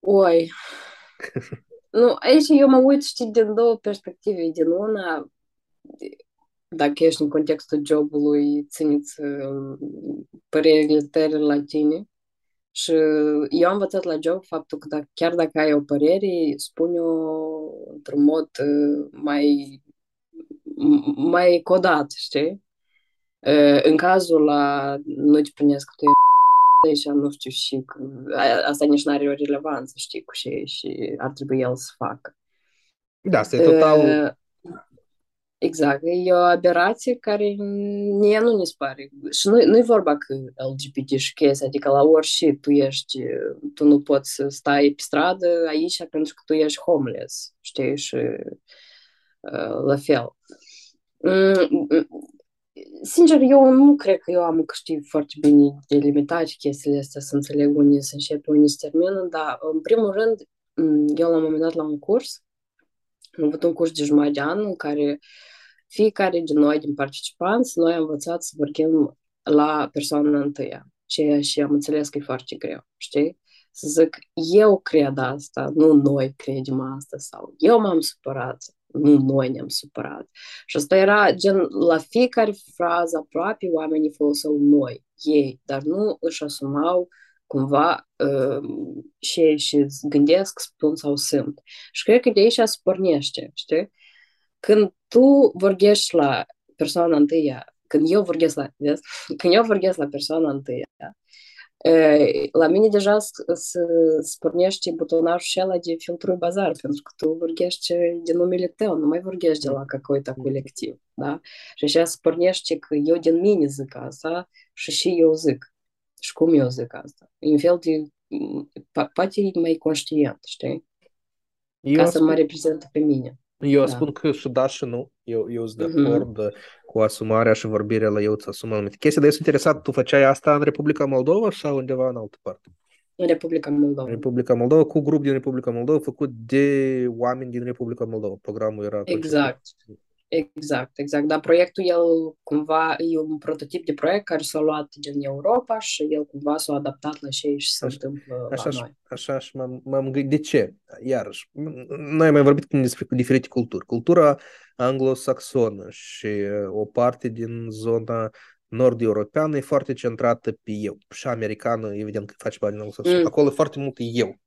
Oi. nu, aici eu mă uit, știi, din două perspective. Din una, dacă ești în contextul jobului, țineți părerile tale la tine și eu am învățat la job faptul că dacă, chiar dacă ai o părere, spune-o într-un mod mai, mai codat, știi? În cazul la nu te primesc că tu ești și nu știu și că, asta nici nu are o relevanță, știi, cu ce și ar trebui el să facă. Da, asta e total Exact, e o aberație care mie nu ne pare. Și nu, nu e vorba că LGBT și chestia, adică la orice tu ești, tu nu poți să stai pe stradă aici pentru că tu ești homeless, știi, și uh, la fel. Mm, sincer, eu nu cred că eu am câștig foarte bine delimitat chestiile astea, să înțeleg unde să începe, unde să termină, dar, în primul rând, eu la un moment dat la un curs, am avut un curs de jumătate de an în care fiecare din noi, din participanți, noi am învățat să vorbim la persoana întâia, ceea ce am înțeles că e foarte greu, știi? Să zic, eu cred asta, nu noi credem asta, sau eu m-am supărat, nu noi ne-am supărat. Și asta era gen, la fiecare frază aproape oamenii foloseau noi, ei, dar nu își asumau cumva uh, și, și gândesc, spun sau sunt. Și cred că de aici se pornește, știi? Când tu vorbești la persoana întâia, când eu vorbesc la, vezi? când eu vorbesc la persoana întâia, la mine deja se pornește butonajul acela de filtrul bazar, pentru că tu vorbești de numele tău, nu mai vorbești de la какой-то colectiv, da? Și așa se pornește că eu din mine zic asta și și eu zic. Și cum eu zic asta? În fel de, poate e mai conștient, știi? Eu Ca să mă reprezintă pe mine. Eu da. spun că și da și nu. Eu, eu sunt de acord mm-hmm. cu asumarea și vorbirea la eu îți asum anumite chestii, dar eu sunt interesat, tu făceai asta în Republica Moldova sau undeva în altă parte? În Republica Moldova. În Republica Moldova, cu grup din Republica Moldova, făcut de oameni din Republica Moldova. Programul era... Exact. Conceput. Exact, exact. Dar proiectul, el cumva e un prototip de proiect care s-a luat din Europa și el cumva s-a adaptat la ce și se întâmplă așa, la noi. Așa și m-am, m-am gândit, de ce? Iarăși, noi am mai vorbit despre diferite culturi. Cultura anglosaxonă și o parte din zona nord-europeană e foarte centrată pe eu. Și americană, evident că face bani anglosaxon. Mm. Acolo e foarte mult eu.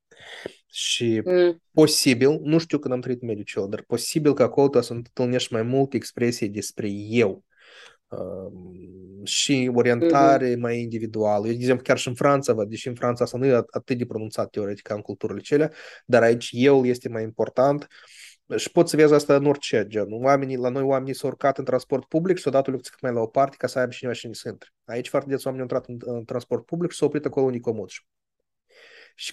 Și mm. posibil, nu știu când am trăit în mediul celor, dar posibil că acolo să întâlnești mai multe expresii despre eu uh, și orientare mm-hmm. mai individuală. Eu, de exemplu, chiar și în Franța, văd, deși în Franța asta nu e atât de pronunțat teoretic ca în culturile cele, dar aici eu este mai important și poți să vezi asta în orice gen. Oamenii, la noi oamenii s-au urcat în transport public și s-au dat o lecție mai la o parte ca să aibă cineva și în intre. Aici foarte des oamenii au intrat în, în transport public și s-au oprit acolo unii comozi și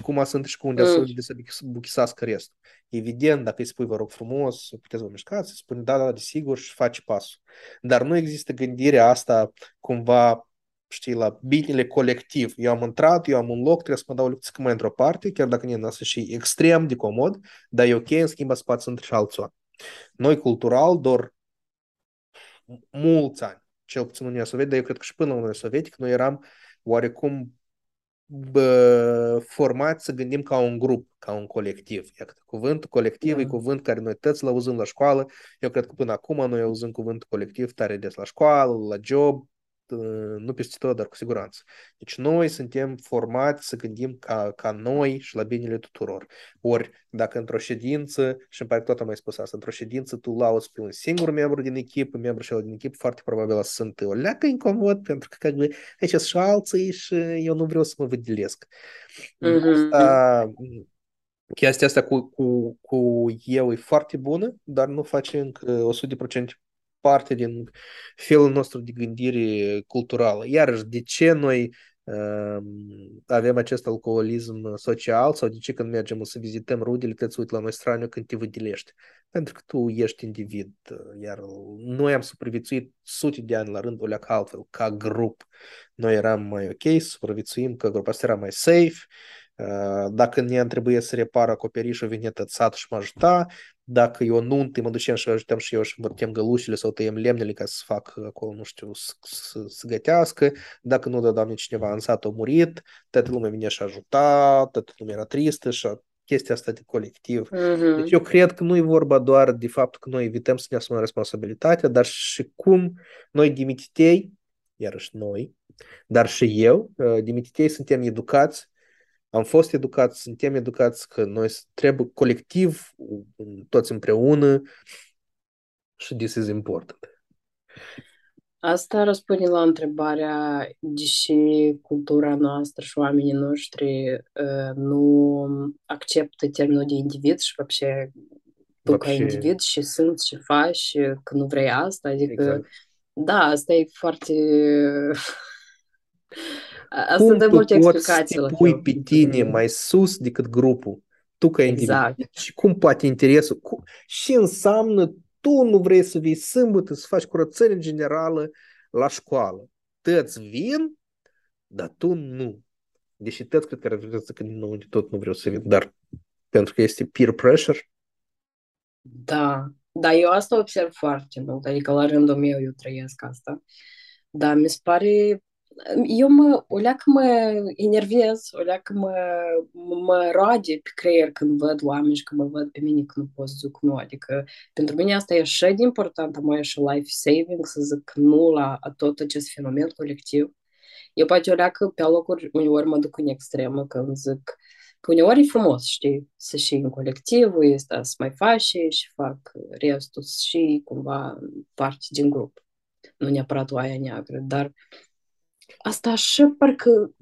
cum sunt și cu unde mm. să să buchisească restul. Evident, dacă îi spui, vă rog frumos, puteți vă mișcați, spune, da, da, desigur, și faci pasul. Dar nu există gândirea asta cumva știi, la binele colectiv. Eu am intrat, eu am un loc, trebuie să mă dau lecție mai într-o parte, chiar dacă nu e și extrem de comod, dar e ok, în schimb, spațiu între și alții Noi, cultural, doar mulți ani, cel puțin în Uniunea Sovietică, dar eu cred că și până în Uniunea Sovietică, noi eram oarecum bă, formați să gândim ca un grup, ca un colectiv. Iată, cuvântul colectiv da. e cuvânt care noi toți l-auzim la școală. Eu cred că până acum noi auzim cuvântul colectiv tare des la școală, la job, nu peste tot, dar cu siguranță. Deci noi suntem formați să gândim ca, ca noi și la binele tuturor. Ori, dacă într-o ședință, și îmi pare că tot am mai spus asta, într-o ședință tu lauzi pe un singur membru din echipă, membru și din echipă, foarte probabil să sunt o leacă incomod, pentru că, ca aici sunt și alții și eu nu vreau să mă vedelesc. Mm-hmm. Chestia asta cu, cu, cu eu e foarte bună, dar nu face încă 100% parte din felul nostru de gândire culturală. Iarăși, de ce noi uh, avem acest alcoolism social sau de ce când mergem să vizităm rudele, te uiți la noi straniu când te vădilești? Pentru că tu ești individ, iar noi am supraviețuit sute de ani la rând, o leacă altfel, ca grup. Noi eram mai ok, supraviețuim că grupa asta era mai safe, dacă ne trebuie să repar acoperișul, vine tățat și mă ajuta. Dacă e o nuntă, mă ducem și ajutăm și eu și învârtem gălușile sau tăiem lemnele ca să fac acolo, nu știu, să, să, să gătească. Dacă nu, da, Doamne, cineva în sat a murit, toată lumea vine și ajuta, toată lumea era tristă și chestia asta de colectiv. Mm-hmm. Deci eu cred că nu e vorba doar de faptul că noi evităm să ne asumăm responsabilitatea, dar și cum noi dimititei, iarăși noi, dar și eu, dimititei suntem educați am fost educați, suntem educați că noi trebuie colectiv, toți împreună și this is important. Asta răspunde la întrebarea deși cultura noastră și oamenii noștri uh, nu acceptă termenul de individ și вообще tu ca individ și sunt și faci și că nu vrei asta, adică exact. da, asta e foarte Asta Cum dă multe explicații la pui pe tine mai sus decât grupul? Tu ca individ. Exact. Și cum poate interesul? Cum, și înseamnă tu nu vrei să vii sâmbătă să faci curățenie generală la școală. Tăți vin, dar tu nu. Deși tăți cred că ar vrea să nu, tot nu vreau să vin, dar pentru că este peer pressure. Da, da, eu asta observ foarte mult, adică la rândul meu eu trăiesc asta. Da, mi se pare eu mă, o leacă mă enervez, o leacă mă, mă roage pe creier când văd oameni și când mă văd pe mine că nu pot să zic nu. Adică pentru mine asta e așa de important, am și life saving, să zic nu la tot acest fenomen colectiv. Eu poate o leacă pe locuri, uneori mă duc în extremă când zic că uneori e frumos, știi, să și în colectivul este să mai faci și fac restul și cumva parte din grup. Nu neapărat o aia neagră, dar asta așa parcă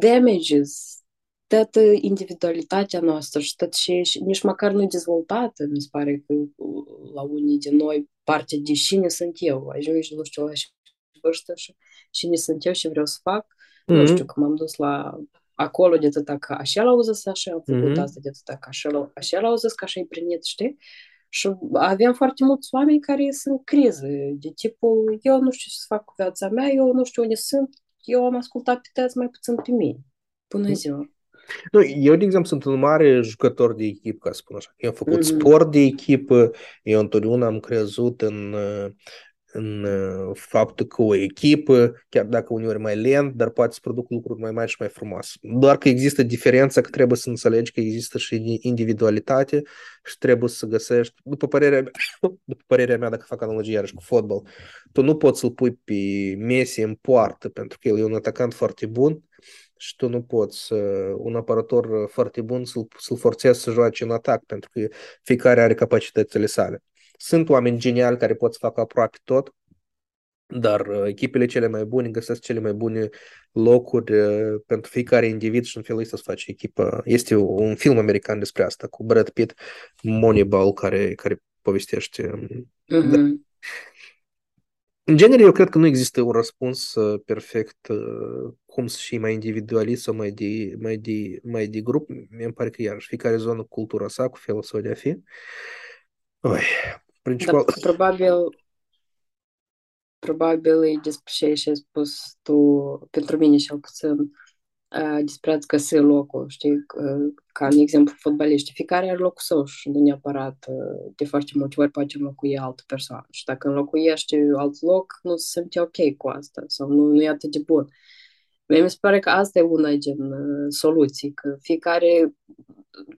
damages toată individualitatea noastră și tot ce și nici măcar nu dezvoltată, mi se pare că la unii din noi parte de cine sunt eu, ajungi, nu știu, la vârstă și cine sunt eu și vreau să fac. Mm-hmm. Nu știu, că m-am dus la acolo de atâta că așa l-au zis așa, am făcut mm-hmm. asta de atâta că așa, așa l-au zis că așa-i primit, știi? Și avem foarte mulți oameni care sunt în criză, de tipul, eu nu știu ce să fac cu viața mea, eu nu știu unde sunt, eu am ascultat pe tăți mai puțin pe mine. Bună ziua! Nu, eu, de exemplu, sunt un mare jucător de echipă, ca să spun așa. Eu am făcut mm-hmm. sport de echipă, eu întotdeauna am crezut în, în uh, faptul că o echipă, chiar dacă uneori mai lent, dar poate să produc lucruri mai mari și mai frumoase. Doar că există diferența că trebuie să înțelegi că există și individualitate și trebuie să găsești, după părerea mea, după părerea mea dacă fac analogie iarăși cu fotbal, tu nu poți să-l pui pe Messi în poartă pentru că el e un atacant foarte bun și tu nu poți un apărător foarte bun să-l, să-l forțezi să joace în atac pentru că fiecare are capacitățile sale. Sunt oameni geniali care pot să facă aproape tot, dar uh, echipele cele mai bune găsesc cele mai bune locuri uh, pentru fiecare individ și în felul ăsta să face echipă. Este un film american despre asta cu Brad Pitt, Moneyball, care, care povestește. Mm-hmm. În genere, eu cred că nu există un răspuns uh, perfect uh, cum să fii mai individualist sau mai de, mai de, mai de grup. Mi pare că iarăși fiecare zonă cu cultura sa, cu felul său de a fi. Oi, principal... Da, probabil, probabil e despre ce ai spus tu, pentru mine cel puțin, despre a-ți găsi locul, știi, ca în exemplu fotbaliști, fiecare are locul său și nu neapărat de foarte multe ori poate înlocui altă persoană. Și dacă înlocuiești alt loc, nu se simte ok cu asta sau nu, nu e atât de bun. Mie mi se pare că asta e una din soluții, că fiecare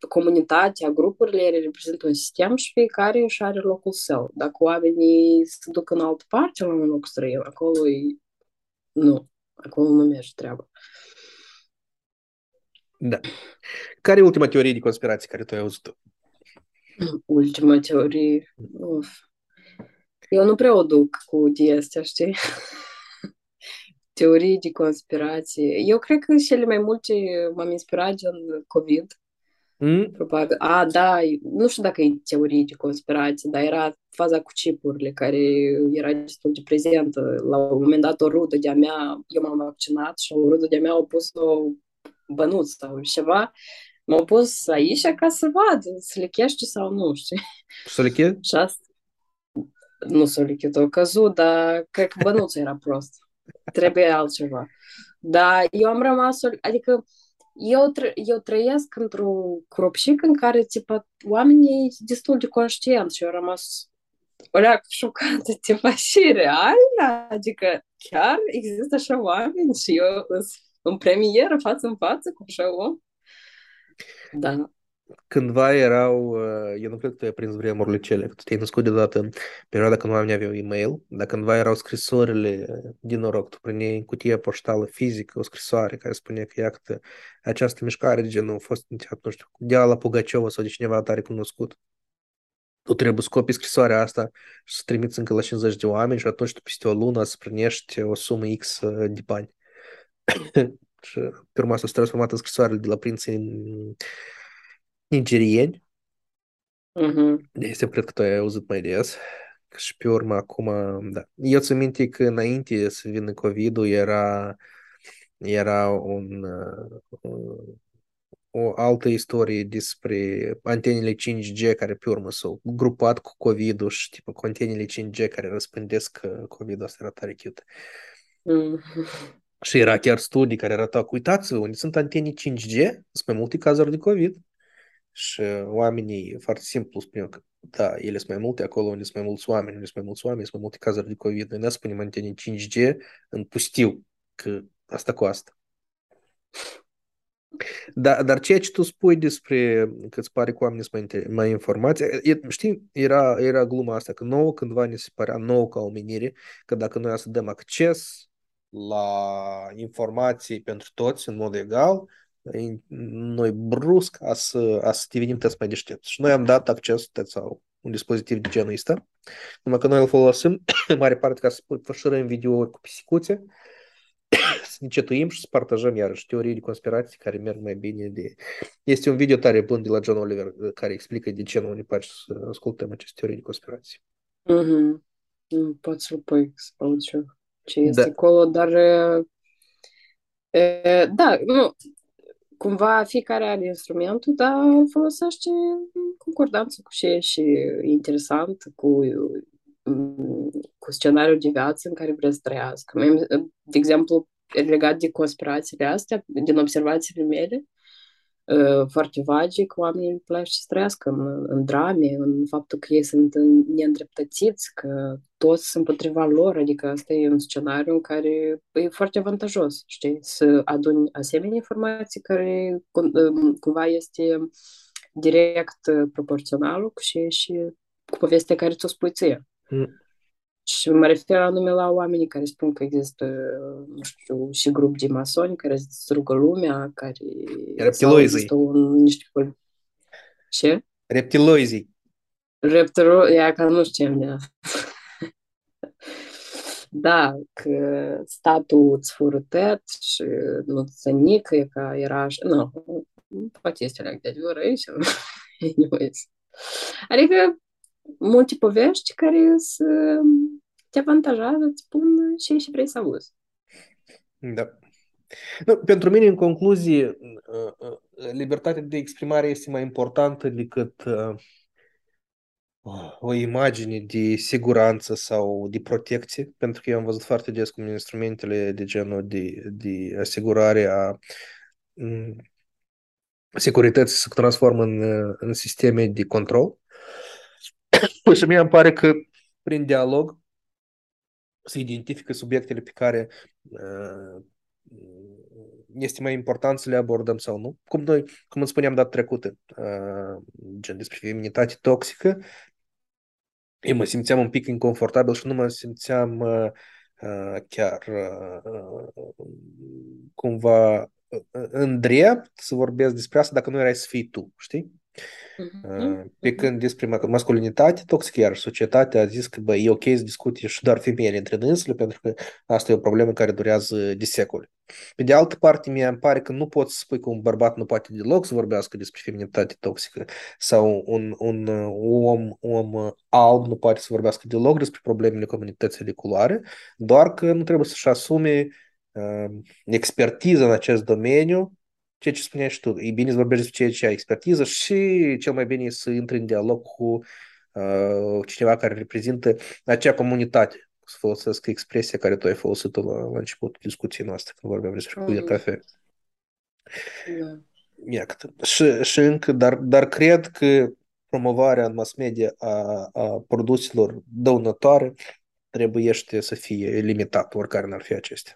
comunitatea, grupurile reprezintă un sistem și fiecare își are locul său. Dacă oamenii se duc în altă parte, la un loc străin, acolo e... nu, acolo nu merge treaba. Da. Care e ultima teorie de conspirație care tu ai auzit? Ultima teorie? Uf. Eu nu prea o duc cu de astea, știi? Teorii de conspirație. Eu cred că cele mai multe m-am inspirat din COVID. Mm? Probabil. A, da, nu știu dacă e teorie de conspirație, dar era faza cu chipurile care era destul de prezentă. La un moment dat o rudă de-a mea, eu m-am vaccinat și o rudă de-a mea au pus o bănuț sau ceva, m-au pus aici ca să vad, să lichește sau nu, știi? Să liche? Și asta, nu să liche, o căzut, dar cred că bănuțul era prost. Trebuie altceva. Dar eu am rămas, adică eu, tră, eu trăiesc într-un cropșic în care, tipa, oamenii sunt destul de conștienți și eu am rămas o leac șocată, tipa, și real, adică chiar există așa oameni și eu în premieră, față în față cu așa om. Da. Cândva erau, uh, eu nu cred că tu ai prins vremurile cele, că tu te-ai născut deodată în perioada când oamenii aveau e-mail, dar cândva erau scrisorile din noroc, tu prineai în cutie poștală fizică o scrisoare care spunea că iată această mișcare de genul a fost inițiat, nu știu, de la Pugaciova sau de cineva tare cunoscut. Tu trebuie să copii scrisoarea asta și să trimiți încă la 50 de oameni și atunci tu peste o lună să primești o sumă X de bani. și pe urmă s-a transformat în scrisoarele de la prinții nigerieni. Uh-huh. De este cred că tu ai auzit mai des. Și pe urmă acum, da. Eu țin minte că înainte să vină COVID-ul era, era un, uh, o altă istorie despre antenele 5G care pe urmă s-au grupat cu COVID-ul și tipul cu antenele 5G care răspândesc uh, COVID-ul. Asta era tare cute. Uh-huh. Și era chiar studii care arătau, uitați-vă, unde sunt antene 5G, sunt mai multe cazuri de COVID. Și oamenii foarte simplu spuneau că da, ele sunt mai multe acolo unde sunt mai mulți oameni, unde sunt mai mulți oameni, sunt mai multe cazuri de COVID. Noi ne spunem antene 5G în pustiu, că asta cu asta. Da, dar ceea ce tu spui despre că îți pare că oamenii sunt mai, mai informați, e, știi, era, era gluma asta, că nouă cândva ne se părea nouă ca omenire, că dacă noi să dăm acces la informații pentru toți în mod egal, noi brusc a să, a să devenim toți mai deștepți. Și noi am dat acces sau un dispozitiv de genul ăsta, numai că noi îl folosim în mare parte ca să fășurăm videouri cu pisicuțe, să ne cetuim și să partajăm iarăși teorii de conspirații care merg mai bine de... Este un video tare bun de la John Oliver care explică de ce nu ne place să ascultăm aceste teorii de conspirații. Mhm. Mm Poți să-l pui să aud și eu ce este da. acolo, dar e, da, nu, cumva fiecare are instrumentul, dar folosește concordanță cu ce și interesant, cu, cu scenariul de viață în care vrea să trăiască. De exemplu, legat de conspirațiile astea, din observațiile mele, foarte vagi, că oamenii îi place să trăiască în, în drame, în faptul că ei sunt neîndreptățiți, că toți sunt împotriva lor, adică asta e un scenariu în care e foarte avantajos, știi, să aduni asemenea informații care cumva este direct proporțională cu și, și cu povestea care ți-o spui ție. Mm. Și mă refer anume la oamenii care spun că există, nu știu, și grup de masoni care distrugă lumea, care... Reptiloizii. Un, niște... Ce? Reptiloizii. Reptilo... Ia că nu știu ce Da, că statul îți fură și nu-ți nică, că era așa... Nu, poate este leac de adevăr aici. Anyways. Adică multe povești care sunt te avantajează, îți spun ce și vrei să auzi. Da. Nu, pentru mine, în concluzie, uh, uh, libertatea de exprimare este mai importantă decât uh, o imagine de siguranță sau de protecție, pentru că eu am văzut foarte des cum instrumentele de genul de, de asigurare a mm, securității se transformă în, în sisteme de control. și mie îmi pare că prin dialog se identifică subiectele pe care uh, este mai important să le abordăm sau nu. Cum noi, cum îți spuneam data trecută, uh, gen despre feminitate toxică, eu mă simțeam un pic inconfortabil și nu mă simțeam uh, uh, chiar uh, cumva uh, în drept să vorbesc despre asta dacă nu erai să fii tu, știi? Uh-huh. Pe când despre masculinitate toxică, iar societatea a zis că bă, e ok să discute și doar femeile între dânsele, pentru că asta e o problemă care durează de secole. Pe de altă parte, mi îmi pare că nu poți să spui că un bărbat nu poate deloc să vorbească despre feminitate toxică sau un, un, un om, un om alb nu poate să vorbească deloc despre problemele comunității de culoare, doar că nu trebuie să-și asume uh, expertiză în acest domeniu ceea ce spuneai și tu, e bine să vorbești despre ceea ce ai expertiză și cel mai bine e să intri în dialog cu uh, cineva care reprezintă acea comunitate, să folosesc expresia care tu ai folosit-o la, la începutul discuției noastre, când vorbeam despre mm-hmm. de cafe. Yeah. Iată. Și, și încă, dar, dar cred că promovarea în mass media a, a produselor dăunătoare trebuie să fie limitată, oricare n-ar fi acestea.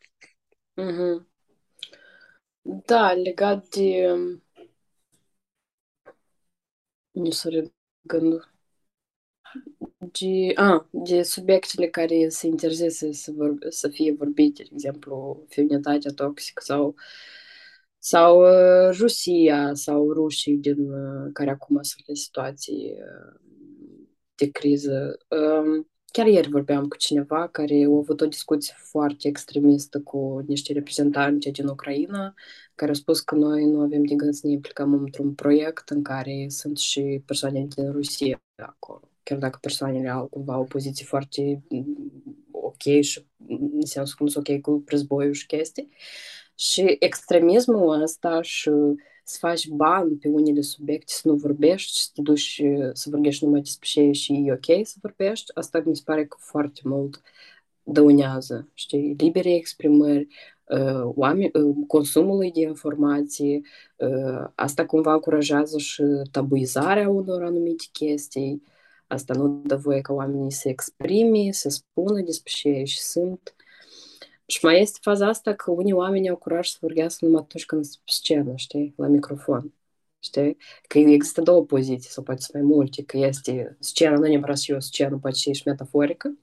Mm-hmm. Da, legat de... Nu să gândul. De, a, de subiectele care se interzise să, vorbe, să fie vorbite, de exemplu, feminitatea toxică sau sau uh, Rusia sau rușii din uh, care acum sunt în situații uh, de criză. Uh, Chiar ieri vorbeam cu cineva care a avut o discuție foarte extremistă cu niște reprezentanți din Ucraina, care au spus că noi nu avem de gând să ne implicăm într-un proiect în care sunt și persoane din Rusia acolo. Chiar dacă persoanele au cumva o poziție foarte mm, ok și în sensul că nu sunt ok cu războiul și chestii. Și extremismul ăsta și să faci bani pe unele subiecte, să nu vorbești, să te duci să vorbești numai despre ce și e ok să vorbești, asta mi se pare că foarte mult dăunează, știi, libere exprimări, oameni, consumului de informații, asta cumva încurajează și tabuizarea unor anumite chestii, asta nu dă voie ca oamenii să exprime, să spună despre ce și sunt. Și mai este faza asta că unii oameni au curaj să vorbească numai atunci când sunt pe scenă, știi, la microfon. Știi? Că există două poziții, sau poate mai multe, că este scena, nu neapărat și o scenă, poate și metaforică,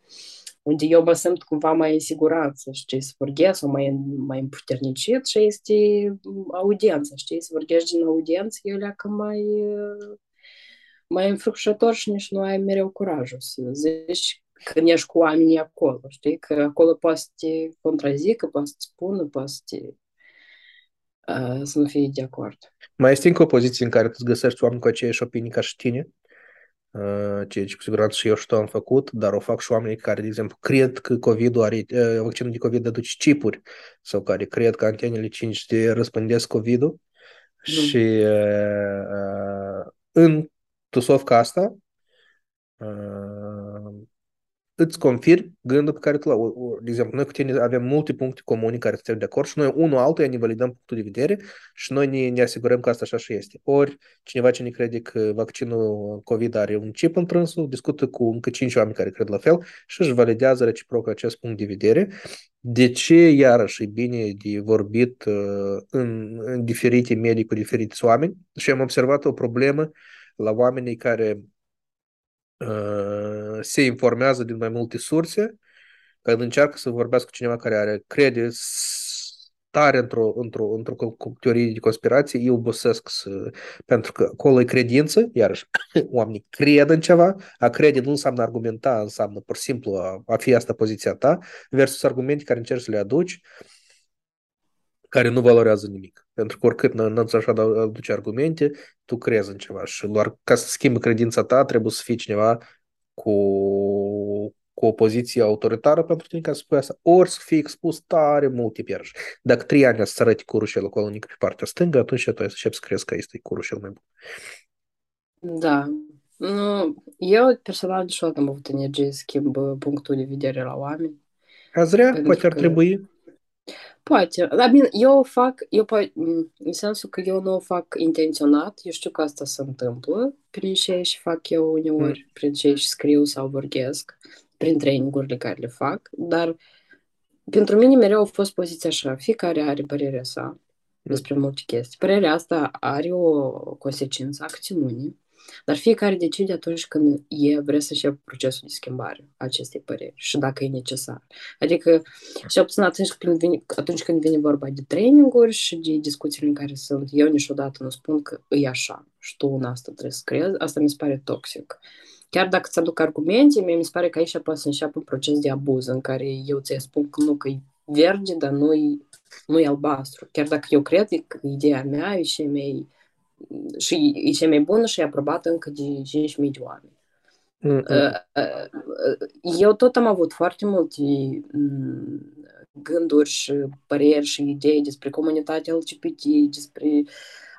unde eu mă simt cumva mai în siguranță, știi, să vorbesc, sau mai, mai împuternicit și este audiența, știi, să vorbești din audiență, eu leacă mai mai înfrucșător și nici nu ai mereu curajul să zici când ești cu oamenii acolo, știi? Că acolo poate să te contrazică, poate să spună, poate să te uh, să nu fie de acord. Mai este încă o poziție în care tu îți găsești oameni cu aceeași opinii ca și tine, uh, ceea ce cu siguranță și eu și tu am făcut, dar o fac și oamenii care, de exemplu, cred că covid are, uh, vaccinul de COVID aduce chipuri sau care cred că antenele 5G răspândesc COVID-ul mm. și uh, uh, în tusovca asta uh, îți confirmi gândul pe care tu l De exemplu, noi cu tine avem multe puncte comune care suntem de acord și noi unul altuia ne validăm punctul de vedere și noi ne, ne asigurăm că asta așa și este. Ori cineva ce ne crede că vaccinul COVID are un chip întrânsul, discută cu încă cinci oameni care cred la fel și își validează reciproc acest punct de vedere. De ce, iarăși, e bine de vorbit uh, în, în diferite medii cu diferiți oameni și am observat o problemă la oamenii care Uh, se informează din mai multe surse, când încearcă să vorbească cu cineva care are crede tare într-o, într-o, într-o teorie de conspirație, eu obosesc să... pentru că acolo e credință, iarăși oamenii cred în ceva, a crede nu înseamnă argumenta, înseamnă pur și simplu a, a fi asta poziția ta, versus argumente care încerci să le aduci, care nu valorează nimic. Pentru că oricât nu-ți așa aduce argumente, tu crezi în ceva și doar ca să schimbi credința ta trebuie să fii cineva cu, cu o poziție autoritară pentru tine ca să spui asta, ori să fii expus tare multe pierzi. Dacă trei ani să arăti curușelul acolo unic pe partea stângă, atunci tu începi să crezi că este curușel mai bun. Da. Nu, eu personal niciodată am avut energie să schimb punctul de vedere la oameni. Azi rea, poate ar trebui. Poate. Dar bine, eu o fac, eu po- în sensul că eu nu o fac intenționat, eu știu că asta se întâmplă prin ce și fac eu uneori, mm. prin ce și scriu sau vorbesc, prin trainingurile care le fac, dar pentru mine mereu a fost poziția așa, fiecare are părerea sa despre multe chestii. Părerea asta are o consecință acțiunii dar fiecare decide atunci când e vrea să înceapă procesul de schimbare a acestei păreri și dacă e necesar. Adică, și puțin atunci când, vine, atunci când vine vorba de traininguri și de discuțiile în care sunt, eu niciodată nu spun că e așa și tu în asta trebuie să crezi, asta mi se pare toxic. Chiar dacă îți aduc argumente, mie mi se pare că aici poate să înceapă un proces de abuz în care eu ți spun că nu, că e verde, dar nu e, nu e albastru. Chiar dacă eu cred că ideea mea e și mei și e cea mai bună și e aprobată încă de 5.000 de oameni. Mm-hmm. Eu tot am avut foarte multe gânduri și păreri și idei despre comunitatea LGBT, despre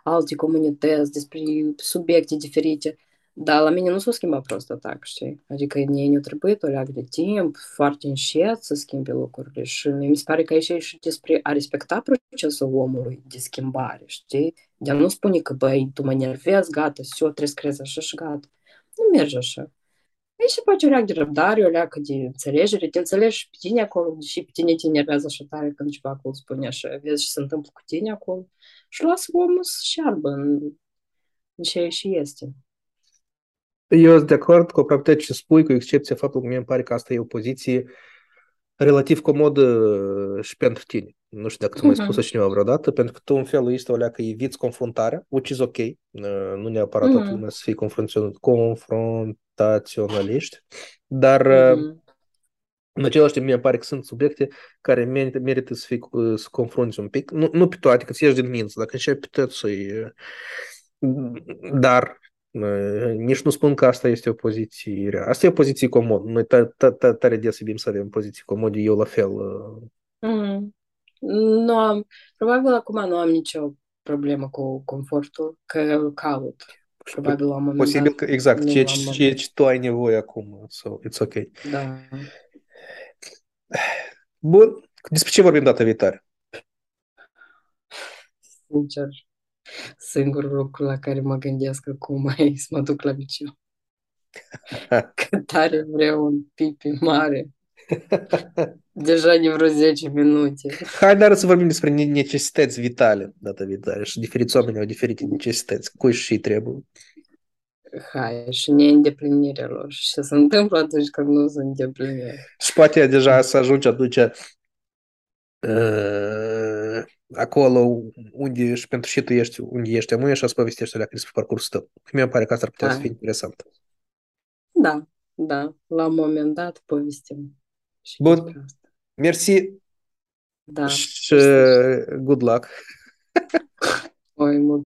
alte comunități, despre subiecte diferite. Dar la mine nu s-a schimbat prost atac, știi? Adică ei ne-au trebuit o leagă de timp, foarte încet să schimbe lucrurile și mi se pare că aici e și despre a respecta procesul omului de schimbare, știi? De a nu spune că, băi, tu mă nervezi, gata, eu trebuie să crezi așa și gata. Nu merge așa. Aici se face o leagă de răbdare, o leagă de înțelegere, te înțelegi pe tine acolo, deși pe tine te enervează așa tare când ceva acolo spune așa, vezi ce se întâmplă cu tine acolo și lasă omul să șearbă în, în ce și este. Eu sunt de acord cu aproape ce spui, cu excepția faptului că mie îmi pare că asta e o poziție relativ comodă uh, și pentru tine. Nu știu dacă tu mai spus cineva vreodată, pentru că tu în felul ăsta o leacă eviți confruntarea, which is ok. Uh, nu neapărat mm-hmm. toată lumea să fie confrontaționaliști, dar mm-hmm. În același timp, mi pare că sunt subiecte care merită, merită să, fie, să confrunți un pic. Nu, nu pe toate, că ți ieși din mință. Dacă începi pe tot să Dar nici nu spun că asta este o poziție rea. Asta e o poziție comodă. Noi tare des iubim să avem poziții comode, eu la fel. Mm. Nu am, probabil acum nu am nicio problemă cu confortul, că caut. Probabil la un moment Posibil că, exact, ceea ce, ce tu ai nevoie acum. So, it's ok. Da. Bun. Despre ce vorbim data viitoare? Sincer, singurul lucru la care mă gândesc acum e să mă duc la liceu. Că tare vreau un pipi mare. Deja de vreo 10 minute. Hai, dar să vorbim despre necesități vitale data viitoare și diferiți oameni au diferite necesități. Cui și trebuie. Hai, și neîndeplinirea lor. Și ce se întâmplă atunci când nu sunt îndeplinire? Și poate deja să ajungi atunci uh, acolo unde și pentru ce tu ești, unde ești amuie și să povestești alea despre parcursul tău. Mi-e pare că asta ar putea Hai. să fie interesant. Da, da. La un moment dat povestim. Și Bun. Mersi. Da. Și good luck. Oi, mult